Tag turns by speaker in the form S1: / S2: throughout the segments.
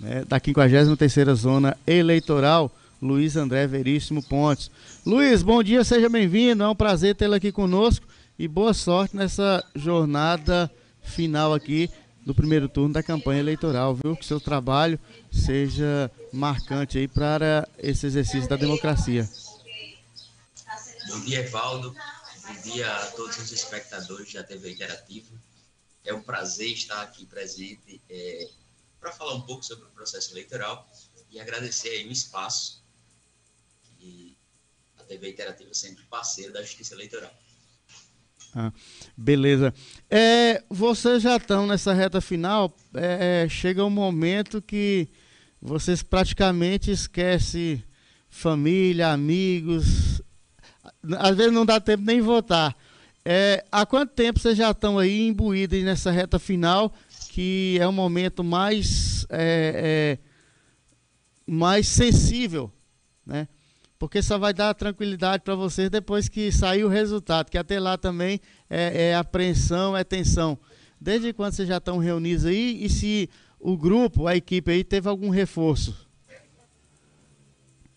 S1: né, da 53ª Zona Eleitoral, Luiz André Veríssimo Pontes. Luiz, bom dia, seja bem-vindo, é um prazer tê-lo aqui conosco e boa sorte nessa jornada final aqui do primeiro turno da campanha eleitoral, viu? Que seu trabalho seja marcante aí para esse exercício da democracia.
S2: Bom dia, Evaldo. Bom dia a todos os espectadores da TV Interativa. É um prazer estar aqui presente é, para falar um pouco sobre o processo eleitoral e agradecer aí o espaço que a TV Interativa sempre parceira da Justiça Eleitoral.
S1: Ah, beleza. É, vocês já estão nessa reta final. É, é, chega um momento que vocês praticamente esquecem família, amigos. Às vezes não dá tempo nem votar. É, há quanto tempo vocês já estão aí imbuídos nessa reta final, que é o momento mais, é, é, mais sensível, né? Porque só vai dar tranquilidade para vocês depois que sair o resultado, que até lá também é, é apreensão, é tensão. Desde quando vocês já estão reunidos aí e se o grupo, a equipe aí, teve algum reforço?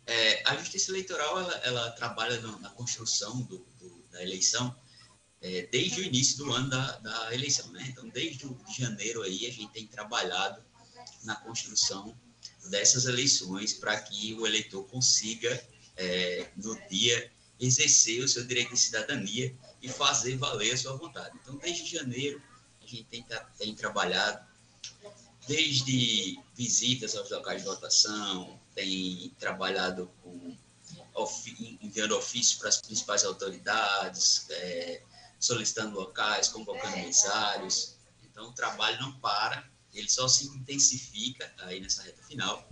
S2: É, a Justiça Eleitoral ela, ela trabalha na construção do, do, da eleição é, desde o início do ano da, da eleição. Né? Então, desde o, de janeiro aí, a gente tem trabalhado na construção dessas eleições para que o eleitor consiga, é, no dia, exercer o seu direito de cidadania e fazer valer a sua vontade. Então, desde janeiro, a gente tem, tem trabalhado, desde visitas aos locais de votação, tem trabalhado com enviando ofícios para as principais autoridades, é, solicitando locais, convocando mensários. Então, o trabalho não para, ele só se intensifica aí nessa reta final.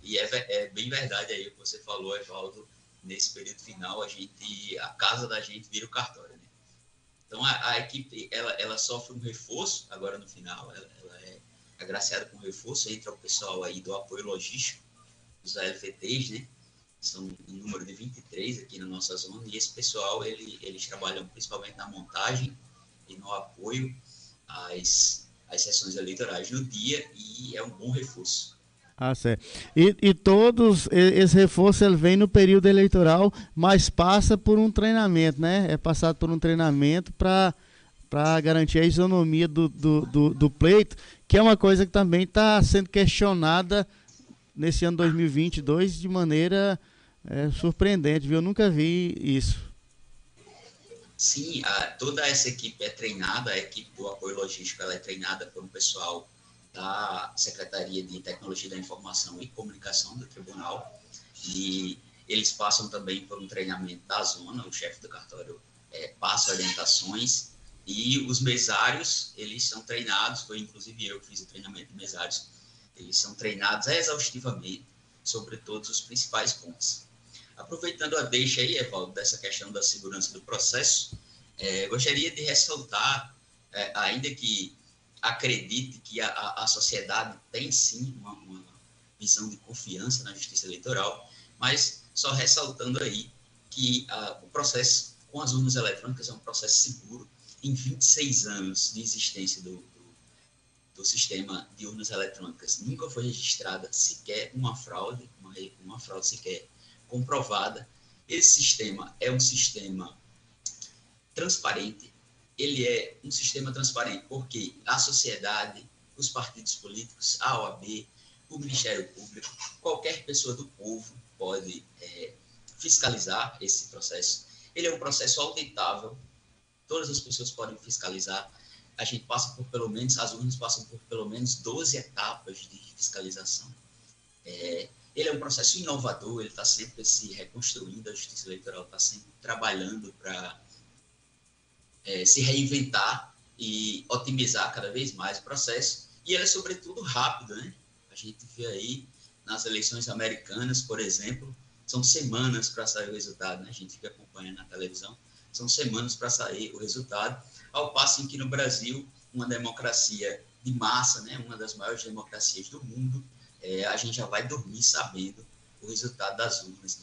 S2: E é, é bem verdade aí o que você falou, Evaldo, nesse período final, a gente, a casa da gente vira o cartório. Né? Então, a, a, equipe, ela, ela sofre um reforço agora no final, ela, ela é agraciada com reforço, entra o pessoal aí do apoio logístico, os ALVTs, né? São um número de 23 aqui na nossa zona, e esse pessoal, ele, eles trabalham principalmente na montagem e no apoio às, às sessões eleitorais no dia, e é um bom reforço.
S1: Ah, certo. E, e todos, esse reforço ele vem no período eleitoral, mas passa por um treinamento, né? É passado por um treinamento para para garantir a isonomia do, do, do, do, pleito, que é uma coisa que também está sendo questionada nesse ano 2022 de maneira é surpreendente, viu? Eu nunca vi isso.
S2: Sim, a, toda essa equipe é treinada, a equipe do apoio logístico ela é treinada por um pessoal da Secretaria de Tecnologia da Informação e Comunicação do Tribunal e eles passam também por um treinamento da zona, o chefe do cartório é, passa orientações e os mesários, eles são treinados, foi inclusive eu que fiz o treinamento de mesários, eles são treinados exaustivamente sobre todos os principais pontos. Aproveitando a deixa aí, Evaldo, dessa questão da segurança do processo, é, gostaria de ressaltar, é, ainda que acredite que a, a, sociedade tem sim uma, uma, visão de confiança na justiça eleitoral, mas só ressaltando aí que a, o processo com as urnas eletrônicas é um processo seguro. Em 26 anos de existência do, do, do sistema de urnas eletrônicas, nunca foi registrada sequer uma fraude, uma, uma fraude sequer comprovada. Esse sistema é um sistema transparente. Ele é um sistema transparente porque a sociedade, os partidos políticos, a OAB, o Ministério Público, qualquer pessoa do povo pode é, fiscalizar esse processo. Ele é um processo auditável, todas as pessoas podem fiscalizar. A gente passa por pelo menos, as urnas passam por pelo menos 12 etapas de fiscalização. É, ele é um processo inovador, ele está sempre se reconstruindo, a justiça eleitoral está sempre trabalhando para é, se reinventar e otimizar cada vez mais o processo. E ele é, sobretudo, rápido, né? A gente vê aí nas eleições americanas, por exemplo, são semanas para sair o resultado, né? A gente fica acompanhando na televisão, são semanas para sair o resultado, ao passo em que no Brasil, uma democracia de massa, né? Uma das maiores democracias do mundo, é, a gente já vai dormir sabendo o resultado das urnas.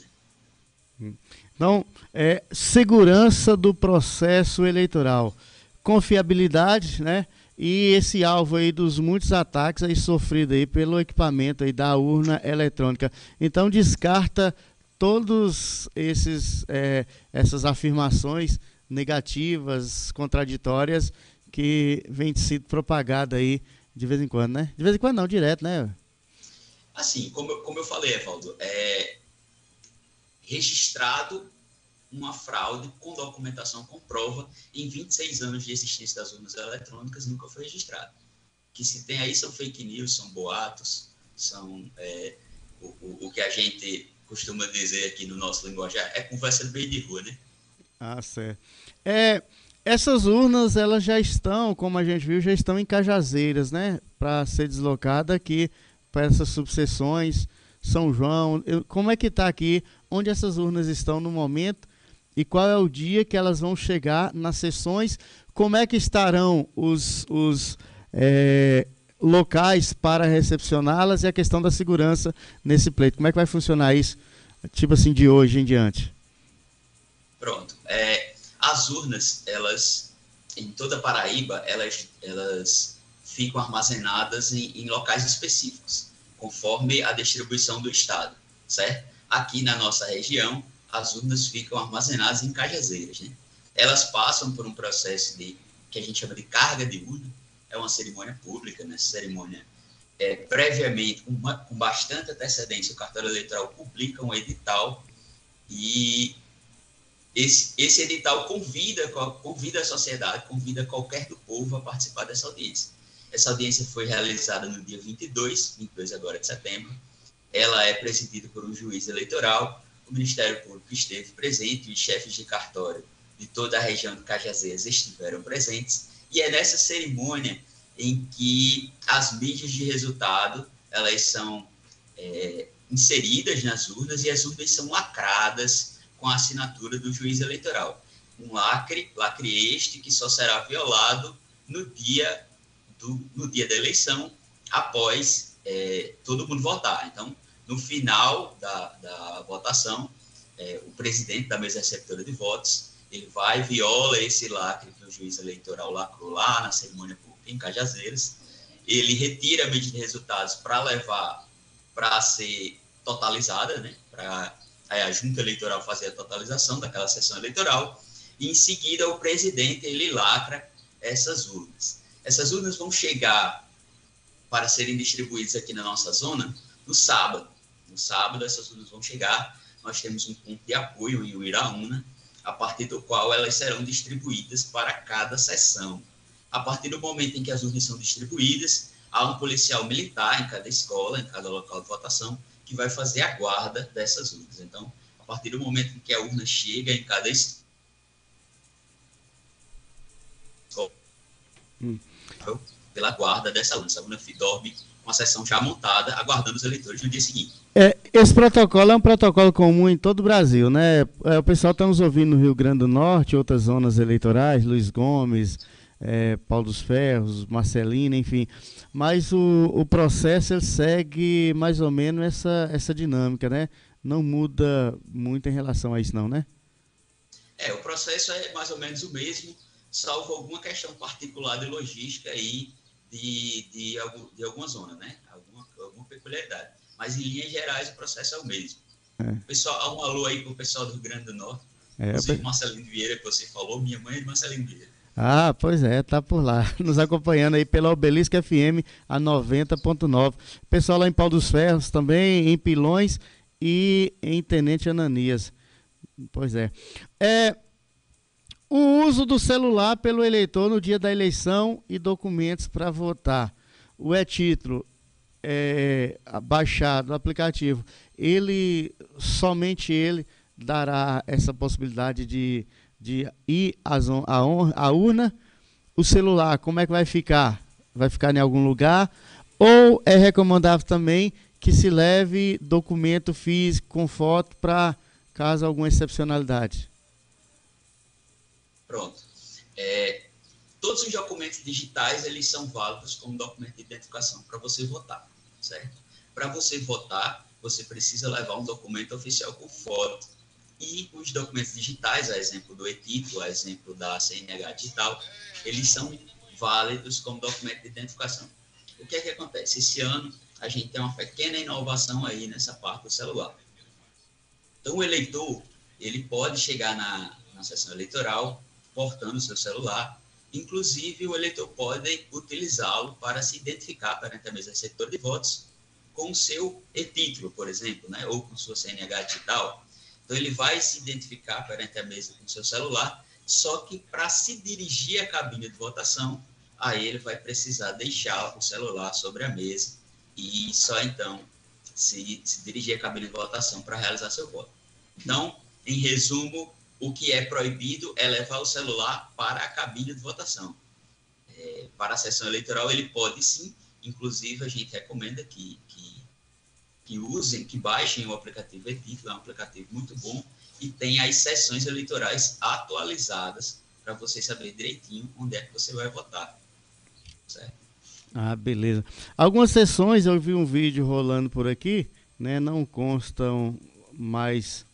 S2: Né?
S1: Então, é, segurança do processo eleitoral, confiabilidade, né? e esse alvo aí dos muitos ataques aí sofrido aí pelo equipamento aí da urna eletrônica. Então descarta todos esses é, essas afirmações negativas, contraditórias que vem sido propagada aí de vez em quando, né? De vez em quando não, direto, né?
S2: Assim, como eu, como eu falei, Evaldo, é registrado uma fraude com documentação com prova em 26 anos de existência das urnas eletrônicas nunca foi registrado. O que se tem aí são fake news, são boatos, são é, o, o, o, que a gente costuma dizer aqui no nosso linguajar, é conversa meio de rua, né?
S1: Ah, certo. É, essas urnas, elas já estão, como a gente viu, já estão em Cajazeiras, né? Para ser deslocada aqui para essas subseções, São João. Eu, como é que está aqui? Onde essas urnas estão no momento? e qual é o dia que elas vão chegar nas sessões, como é que estarão os, os é, locais para recepcioná-las e a questão da segurança nesse pleito. Como é que vai funcionar isso, tipo assim, de hoje em diante?
S2: Pronto. É, as urnas, elas, em toda Paraíba, elas, elas ficam armazenadas em, em locais específicos, conforme a distribuição do Estado, certo? Aqui na nossa região, as urnas ficam armazenadas em cajazeiras. Né? Elas passam por um processo de que a gente chama de carga de urna, é uma cerimônia pública, né? cerimônia é, previamente, com, uma, com bastante antecedência, o cartório eleitoral publica um edital e esse, esse edital convida, convida a sociedade, convida qualquer do povo a participar dessa audiência. Essa audiência foi realizada no dia 22, 22 agora de setembro. Ela é presidida por um juiz eleitoral o Ministério Público esteve presente, os chefes de cartório de toda a região de Cajazeiras estiveram presentes, e é nessa cerimônia em que as mídias de resultado elas são é, inseridas nas urnas e as urnas são lacradas com a assinatura do juiz eleitoral. Um lacre, lacre este que só será violado no dia, do, no dia da eleição, após é, todo mundo votar. Então, no final da, da votação, é, o presidente da mesa receptora de votos, ele vai, viola esse lacre que o juiz eleitoral lacrou lá na cerimônia pública em Cajazeiras, ele retira a medida de resultados para levar para ser totalizada, né, para a junta eleitoral fazer a totalização daquela sessão eleitoral, e em seguida o presidente ele lacra essas urnas. Essas urnas vão chegar para serem distribuídas aqui na nossa zona no sábado. No sábado, essas urnas vão chegar. Nós temos um ponto de apoio em Uiraúna, a partir do qual elas serão distribuídas para cada sessão. A partir do momento em que as urnas são distribuídas, há um policial militar em cada escola, em cada local de votação, que vai fazer a guarda dessas urnas. Então, a partir do momento em que a urna chega em cada escola, hum. pela guarda dessa urna, essa urna dorme com a sessão já montada, aguardando os eleitores no dia seguinte.
S1: É, esse protocolo é um protocolo comum em todo o Brasil, né? É, o pessoal está nos ouvindo no Rio Grande do Norte, outras zonas eleitorais, Luiz Gomes, é, Paulo dos Ferros, Marcelina, enfim. Mas o, o processo ele segue mais ou menos essa, essa dinâmica, né? Não muda muito em relação a isso, não, né?
S2: É, o processo é mais ou menos o mesmo, salvo alguma questão particular de logística aí de, de, de alguma zona, né? Alguma, alguma peculiaridade. Mas, em linhas gerais, o processo é o mesmo. É. Pessoal, um alô aí para o pessoal do Rio Grande do Norte. É, Inclusive, Marcelino Vieira, que você falou, minha mãe é Marcelino Vieira.
S1: Ah, pois é, tá por lá, nos acompanhando aí pela Obelisco FM a 90.9. Pessoal lá em Pau dos Ferros também, em Pilões e em Tenente Ananias. Pois é. É o uso do celular pelo eleitor no dia da eleição e documentos para votar. O e-título é, baixado, o aplicativo, ele, somente ele dará essa possibilidade de, de ir às, à, à urna. O celular, como é que vai ficar? Vai ficar em algum lugar? Ou é recomendável também que se leve documento físico com foto para caso alguma excepcionalidade?
S2: Pronto. É, todos os documentos digitais eles são válidos como documento de identificação para você votar, certo? Para você votar, você precisa levar um documento oficial com foto. E os documentos digitais, a exemplo do e-título, a exemplo da CNH digital, eles são válidos como documento de identificação. O que é que acontece? Esse ano a gente tem uma pequena inovação aí nessa parte do celular. Então, o eleitor, ele pode chegar na, na sessão eleitoral portando seu celular, inclusive o eleitor pode utilizá-lo para se identificar perante a mesa receptora de votos com seu e-título, por exemplo, né, ou com sua CNH digital. Então, ele vai se identificar perante a mesa com seu celular, só que para se dirigir à cabine de votação, aí ele vai precisar deixar o celular sobre a mesa e só então se, se dirigir à cabine de votação para realizar seu voto. Então, em resumo, o que é proibido é levar o celular para a cabine de votação. É, para a sessão eleitoral, ele pode sim, inclusive a gente recomenda que, que, que usem, que baixem o aplicativo e-título, é um aplicativo muito bom, e tem as sessões eleitorais atualizadas para você saber direitinho onde é que você vai votar. Certo?
S1: Ah, beleza. Algumas sessões, eu vi um vídeo rolando por aqui, né? Não constam mais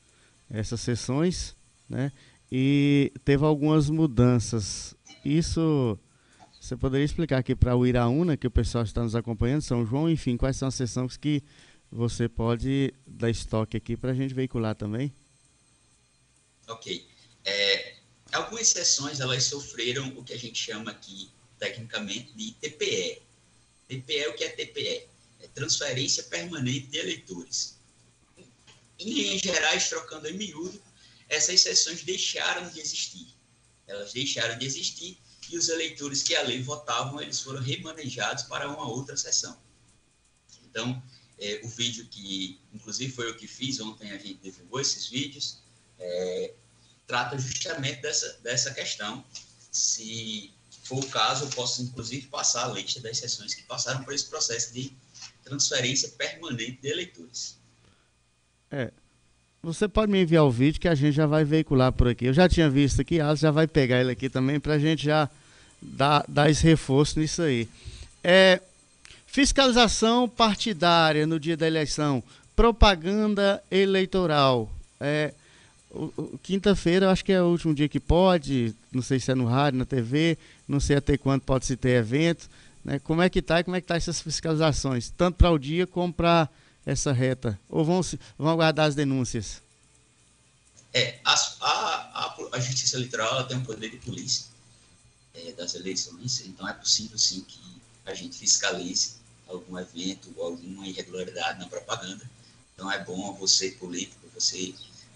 S1: essas sessões, né? E teve algumas mudanças. Isso você poderia explicar aqui para o Iraúna, que o pessoal está nos acompanhando, São João, enfim, quais são as sessões que você pode dar estoque aqui para a gente veicular também?
S2: Ok. É, algumas sessões elas sofreram o que a gente chama aqui tecnicamente de TPE. TPE, o que é TPE? É transferência permanente de eleitores. Em linhas gerais, trocando em miúdo, essas sessões deixaram de existir. Elas deixaram de existir e os eleitores que ali votavam, eles foram remanejados para uma outra sessão. Então, é, o vídeo que, inclusive, foi o que fiz ontem, a gente divulgou esses vídeos, é, trata justamente dessa, dessa questão. Se for o caso, eu posso, inclusive, passar a lista das sessões que passaram por esse processo de transferência permanente de eleitores.
S1: É, você pode me enviar o vídeo que a gente já vai veicular por aqui. Eu já tinha visto aqui, Alice já vai pegar ele aqui também para a gente já dar, dar esse reforço nisso aí. É, fiscalização partidária no dia da eleição, propaganda eleitoral. É, Quinta-feira acho que é o último dia que pode, não sei se é no rádio, na TV, não sei até quando pode se ter evento. Né? Como é que está e como é que tá essas fiscalizações, tanto para o dia como para essa reta? Ou vão, vão aguardar as denúncias?
S2: É, a, a, a Justiça Eleitoral tem um poder de polícia é, das eleições, então é possível sim que a gente fiscalize algum evento ou alguma irregularidade na propaganda. Então é bom você, político, você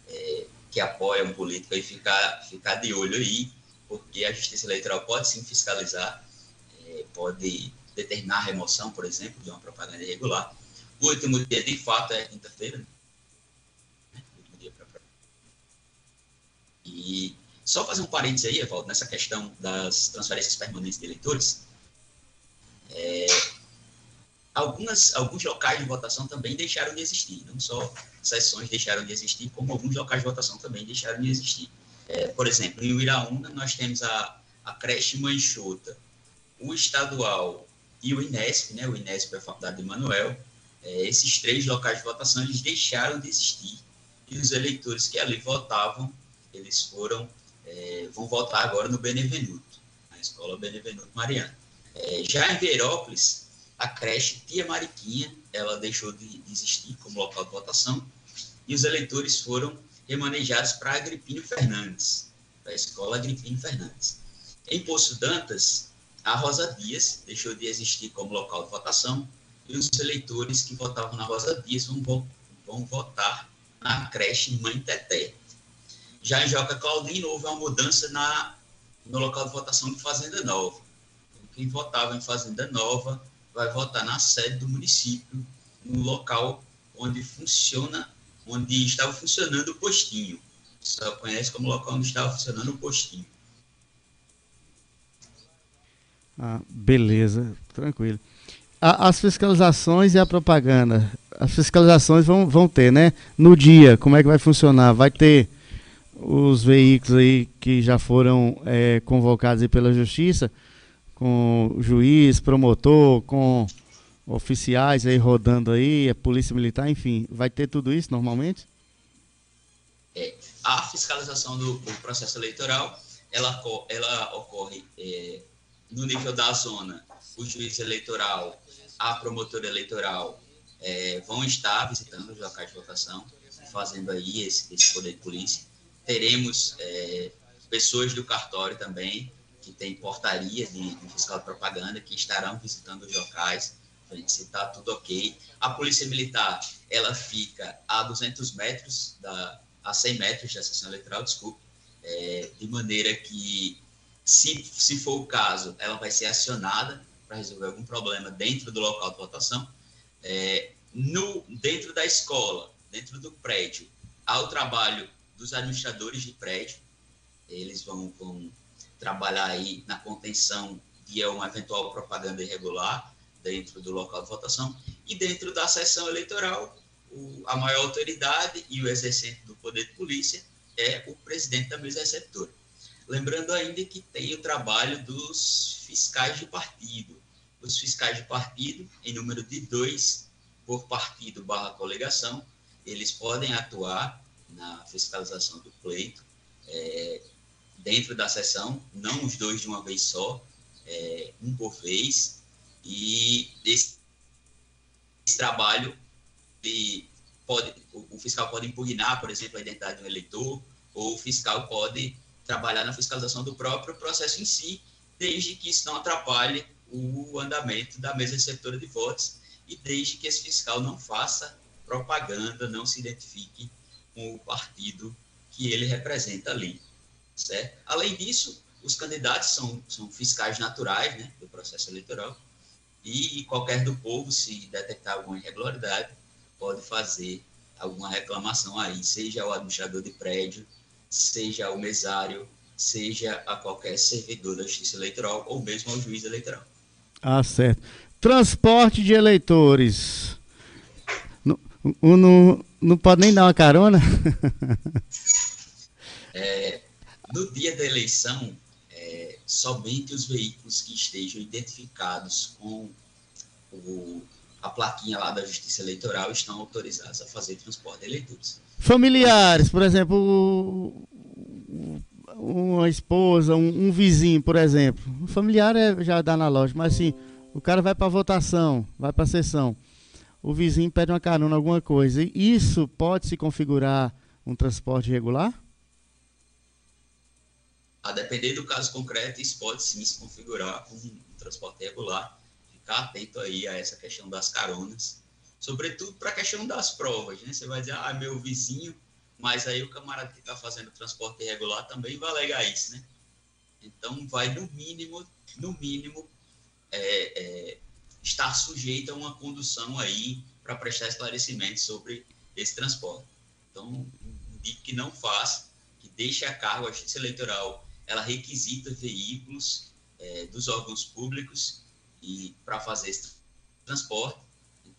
S2: é, que apoia um político aí ficar, ficar de olho aí, porque a Justiça Eleitoral pode sim fiscalizar, é, pode determinar a remoção, por exemplo, de uma propaganda irregular. O último dia, de fato, é quinta-feira. Né? E só fazer um parênteses aí, Evaldo, nessa questão das transferências permanentes de eleitores. É, algumas, alguns locais de votação também deixaram de existir, não só sessões deixaram de existir, como alguns locais de votação também deixaram de existir. É, por exemplo, em Uiraúna, nós temos a, a creche Manchota, o estadual e o Inesp, né, o Inesp é a Faculdade de Manuel, é, esses três locais de votação eles deixaram de existir e os eleitores que ali votavam, eles foram, é, vão votar agora no Benevenuto, na Escola Benevenuto Mariana. É, já em Veirópolis, a creche Tia Mariquinha, ela deixou de existir como local de votação e os eleitores foram remanejados para Agripino Fernandes, para a escola Agripino Fernandes. Em Poço Dantas, a Rosa Dias deixou de existir como local de votação e os eleitores que votavam na Rosa Dias vão, vão votar na creche Mãe Teté. Já em Joca Claudino, houve uma mudança na, no local de votação de Fazenda Nova. Quem votava em Fazenda Nova vai votar na sede do município, no local onde funciona, onde estava funcionando o postinho. Só conhece como local onde estava funcionando o postinho.
S1: Ah, beleza, tranquilo. As fiscalizações e a propaganda. As fiscalizações vão, vão ter, né? No dia, como é que vai funcionar? Vai ter os veículos aí que já foram é, convocados pela justiça com juiz, promotor, com oficiais aí rodando aí, a polícia militar, enfim, vai ter tudo isso normalmente?
S2: É, a fiscalização do, do, processo eleitoral, ela, ela ocorre é, no nível da zona, o juiz eleitoral, a promotora eleitoral é, vão estar visitando os locais de votação, fazendo aí esse, esse poder de polícia. Teremos é, pessoas do cartório também, que tem portaria de, de, fiscal de propaganda, que estarão visitando os locais, para gente se está tudo ok. A polícia militar, ela fica a 200 metros, da, a 100 metros da sessão eleitoral, desculpe, é, de maneira que, se, se for o caso, ela vai ser acionada para resolver algum problema dentro do local de votação. É, no, dentro da escola, dentro do prédio, há o trabalho dos administradores de prédio, eles vão, vão trabalhar aí na contenção de uma eventual propaganda irregular dentro do local de votação, e dentro da sessão eleitoral, o, a maior autoridade e o exercente do poder de polícia é o presidente da mesa receptora. Lembrando ainda que tem o trabalho dos fiscais de partido. Os fiscais de partido, em número de dois por partido barra coligação, eles podem atuar na fiscalização do pleito é, dentro da sessão, não os dois de uma vez só, é, um por vez, e esse, esse trabalho pode, o, fiscal pode impugnar, por exemplo, a identidade de um eleitor, ou o fiscal pode trabalhar na fiscalização do próprio processo em si, desde que isso não atrapalhe o andamento da mesa receptora de votos e desde que esse fiscal não faça propaganda, não se identifique com o partido que ele representa ali. Certo? Além disso, os candidatos são, são fiscais naturais né, do processo eleitoral e qualquer do povo, se detectar alguma irregularidade, pode fazer alguma reclamação aí, seja o administrador de prédio, seja o mesário, seja a qualquer servidor da justiça eleitoral ou mesmo ao juiz eleitoral.
S1: Ah, certo. Transporte de eleitores. Não, não, não pode nem dar uma carona?
S2: é, no dia da eleição, é, somente os veículos que estejam identificados com o, a plaquinha lá da Justiça Eleitoral estão autorizados a fazer transporte de eleitores.
S1: Familiares, por exemplo, uma esposa, um, um vizinho, por exemplo. O familiar é, já dá na loja, mas assim, o cara vai para votação, vai para sessão. O vizinho pede uma carona, alguma coisa. Isso pode se configurar um transporte regular?
S2: A depender do caso concreto, isso pode sim se configurar como um transporte regular. Ficar atento aí a essa questão das caronas. Sobretudo para a questão das provas, né? Você vai dizer, ah, meu vizinho, mas aí o camarada que está fazendo transporte irregular também vai alegar isso, né? Então, vai no mínimo, no mínimo, é, é, estar sujeito a uma condução aí para prestar esclarecimento sobre esse transporte. Então, indico que não faça, que deixe a cargo a Justiça Eleitoral ela requisita veículos é, dos órgãos públicos e para fazer esse transporte.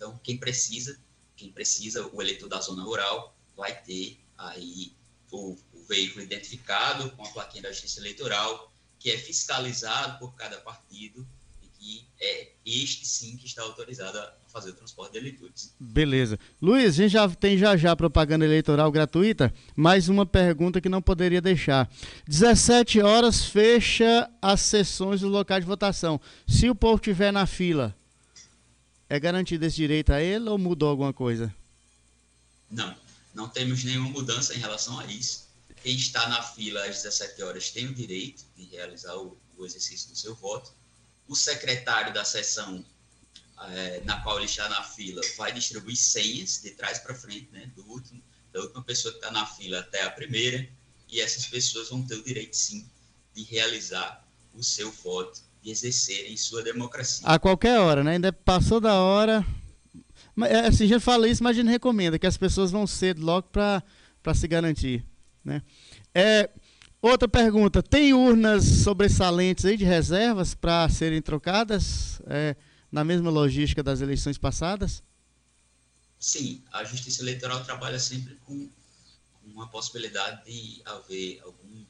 S2: Então, quem precisa, quem precisa, o eleitor da zona rural vai ter aí o, o veículo identificado com a plaquinha da Justiça Eleitoral, que é fiscalizado por cada partido e que é este sim que está autorizado a fazer o transporte de eleitores.
S1: Beleza. Luiz, a gente já tem já já propaganda eleitoral gratuita, mais uma pergunta que não poderia deixar. 17 horas fecha as sessões do local de votação. Se o povo estiver na fila, é garantido esse direito a ele ou mudou alguma coisa?
S2: Não, não temos nenhuma mudança em relação a isso. Quem está na fila às 17 horas tem o direito de realizar o, o exercício do seu voto. O secretário da sessão é, na qual ele está na fila vai distribuir senhas de trás para frente, né, do último, da última pessoa que está na fila até a primeira, e essas pessoas vão ter o direito, sim, de realizar o seu voto, de exercerem sua democracia.
S1: A qualquer hora, né? Ainda passou da hora. Mas, é, assim, já fala isso, mas a gente recomenda que as pessoas vão cedo logo para se garantir, né? É, outra pergunta, tem urnas sobressalentes aí de reservas para serem trocadas? É, na mesma logística das eleições passadas?
S2: Sim, a Justiça Eleitoral trabalha sempre com uma possibilidade de haver algum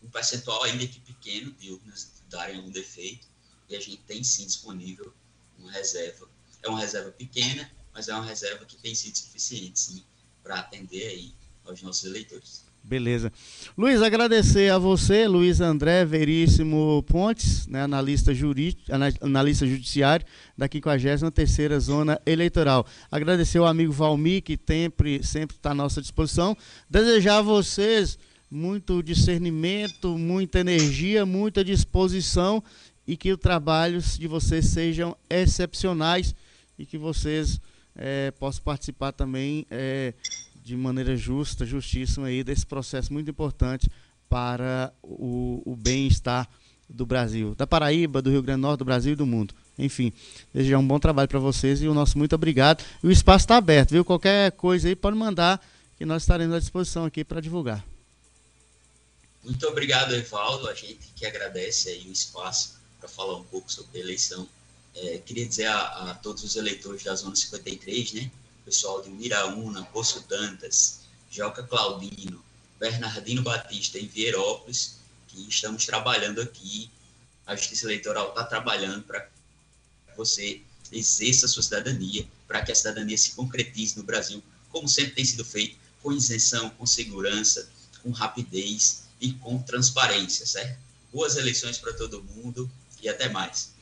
S2: um percentual ainda que pequeno de urnas darem algum defeito e a gente tem sim disponível uma reserva. É uma reserva pequena, mas é uma reserva que tem sido suficiente sim para atender aí aos nossos eleitores.
S1: Beleza. Luiz, agradecer a você, Luiz André Veríssimo Pontes, né, analista, jurídico, analista judiciário da 53ª Zona Eleitoral. Agradecer ao amigo Valmir, que sempre está à nossa disposição. Desejar a vocês muito discernimento, muita energia, muita disposição e que os trabalhos de vocês sejam excepcionais e que vocês é, possam participar também é, de maneira justa, justíssima aí desse processo muito importante para o, o bem-estar do Brasil, da Paraíba, do Rio Grande do Norte, do Brasil e do mundo. Enfim, desejar um bom trabalho para vocês e o nosso muito obrigado. E o espaço está aberto, viu? Qualquer coisa aí pode mandar que nós estaremos à disposição aqui para divulgar.
S2: Muito obrigado, Evaldo. A gente que agradece aí o espaço para falar um pouco sobre a eleição. É, queria dizer a, a todos os eleitores da Zona 53, né? pessoal de Miraúna, Poço Dantas, Joca Claudino, Bernardino Batista em Vieirópolis, que estamos trabalhando aqui. A Justiça Eleitoral está trabalhando para que você exerça a sua cidadania, para que a cidadania se concretize no Brasil, como sempre tem sido feito, com isenção, com segurança, com rapidez e com transparência, certo? Boas eleições para todo mundo e até mais.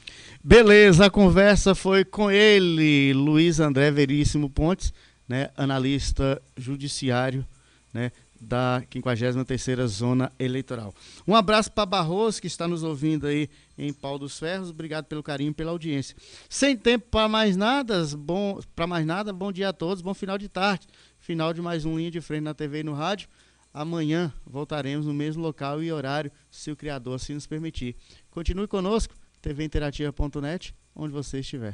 S1: Beleza, a conversa foi com ele, Luiz André Veríssimo Pontes, né, analista judiciário, né, da 53ª Zona Eleitoral. Um abraço para Barroso, que está nos ouvindo aí em Pau dos Ferros. Obrigado pelo carinho, pela audiência. Sem tempo para mais nada, bom, para mais nada, bom dia a todos, bom final de tarde. Final de mais um Linha de Frente na TV e no rádio. Amanhã voltaremos no mesmo local e horário, se o Criador assim nos permitir. Continue conosco tvinterativa.net, onde você estiver.